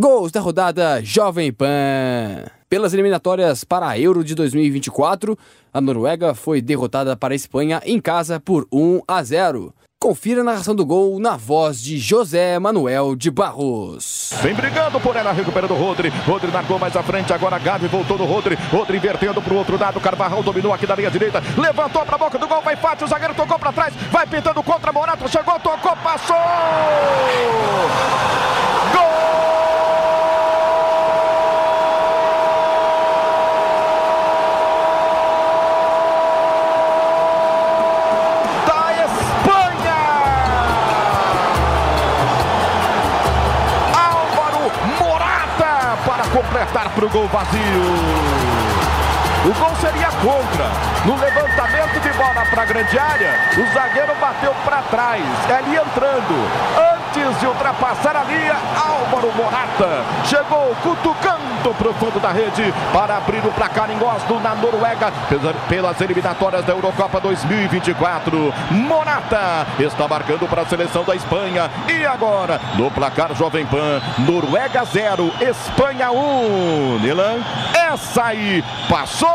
Gols da rodada Jovem Pan. Pelas eliminatórias para a Euro de 2024, a Noruega foi derrotada para a Espanha em casa por 1 a 0. Confira a narração do gol na voz de José Manuel de Barros. Vem brigando por ela, recuperando o Rodri. Rodri marcou mais à frente, agora Gavi voltou no Rodri. Rodri invertendo para o outro lado. Carvajal dominou aqui da linha direita. Levantou para a boca do gol, vai fácil. O zagueiro tocou para trás. Vai pintando contra Morato. Chegou, tocou, passou. Completar para o gol vazio. O gol seria contra. No levantamento de bola para a grande área, o zagueiro bateu para trás. Ele entrando. Antes de ultrapassar a linha, Álvaro Morata chegou cutucando para o fundo da rede para abrir o placar em Oslo, na Noruega, pelas eliminatórias da Eurocopa 2024. Morata está marcando para a seleção da Espanha. E agora, no placar Jovem Pan, Noruega 0, Espanha 1. Um. Nilan, essa aí passou!